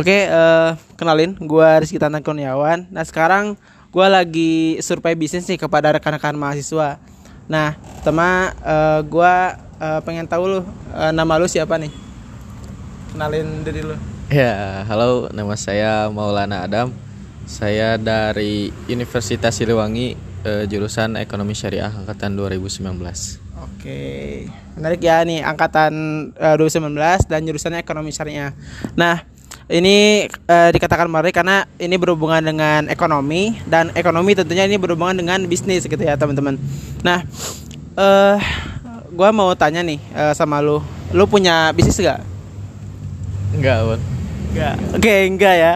Oke, eh, kenalin, gua Rizky Tantan Kurniawan. Nah sekarang gua lagi survei bisnis nih kepada rekan-rekan mahasiswa. Nah, pertama eh, gua eh, pengen tahu lu eh, nama lu siapa nih? Kenalin diri lu. Ya, halo, nama saya Maulana Adam. Saya dari Universitas Siliwangi, eh, jurusan Ekonomi Syariah angkatan 2019. Oke, menarik ya nih angkatan eh, 2019 dan jurusannya ekonomi syariah. Nah, ini eh, dikatakan menarik karena ini berhubungan dengan ekonomi dan ekonomi tentunya ini berhubungan dengan bisnis gitu ya teman-teman. Nah, eh, gua mau tanya nih eh, sama lu, lu punya bisnis gak? Enggak, Bun. Enggak. Oke, enggak ya.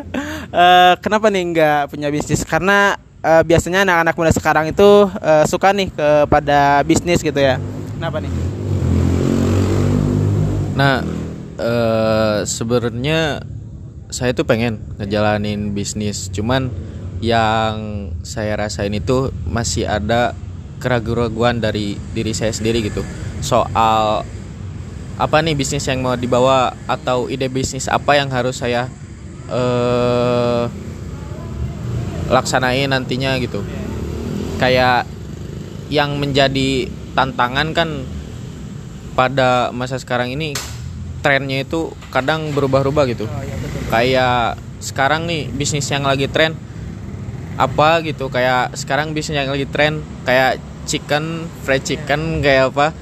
Eh, kenapa nih enggak punya bisnis? Karena eh, biasanya anak-anak muda sekarang itu eh, suka nih kepada bisnis gitu ya. Kenapa nih? Nah, eh sebenarnya saya tuh pengen ngejalanin bisnis, cuman yang saya rasain itu masih ada keraguan-keraguan dari diri saya sendiri gitu. Soal apa nih bisnis yang mau dibawa atau ide bisnis apa yang harus saya eh laksanain nantinya gitu. Kayak yang menjadi tantangan kan pada masa sekarang ini trennya itu kadang berubah-ubah gitu. Kayak sekarang nih bisnis yang lagi tren apa gitu kayak sekarang bisnis yang lagi tren kayak chicken fried chicken kayak apa.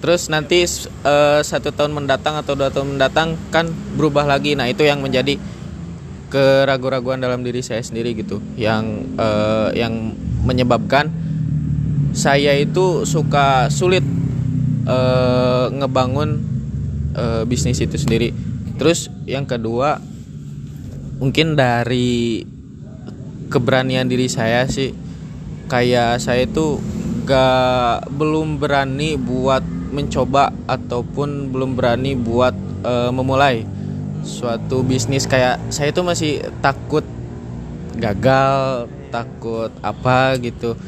Terus nanti eh, satu tahun mendatang atau dua tahun mendatang kan berubah lagi. Nah itu yang menjadi keraguan-raguan dalam diri saya sendiri gitu. Yang eh, yang menyebabkan saya itu suka sulit eh, ngebangun eh, bisnis itu sendiri. Terus yang kedua mungkin dari keberanian diri saya sih kayak saya itu gak belum berani buat mencoba ataupun belum berani buat eh, memulai suatu bisnis. Kayak saya itu masih takut gagal takut apa gitu.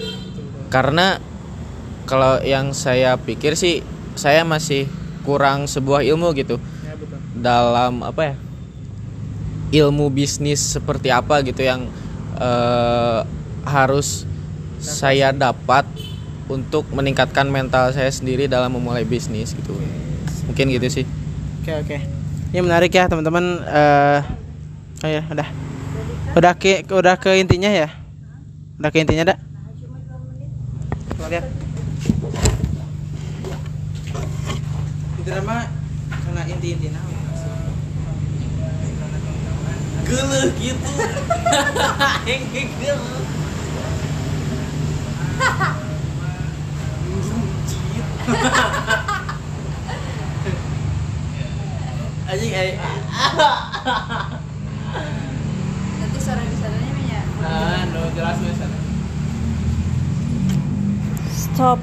Karena kalau yang saya pikir sih saya masih kurang sebuah ilmu gitu dalam apa ya ilmu bisnis seperti apa gitu yang eh, harus saya dapat untuk meningkatkan mental saya sendiri dalam memulai bisnis gitu mungkin gitu sih Oke oke. Ini menarik ya teman-teman. Eh, oh ya udah. Udah ke udah ke intinya ya. Udah ke intinya dak. Lihat. Itu nama karena inti-inti. Geuleuh gitu. Hengke geuleuh. Anjing eh Nanti suara di sananya ya. Ah, no jelas jelas. Stop.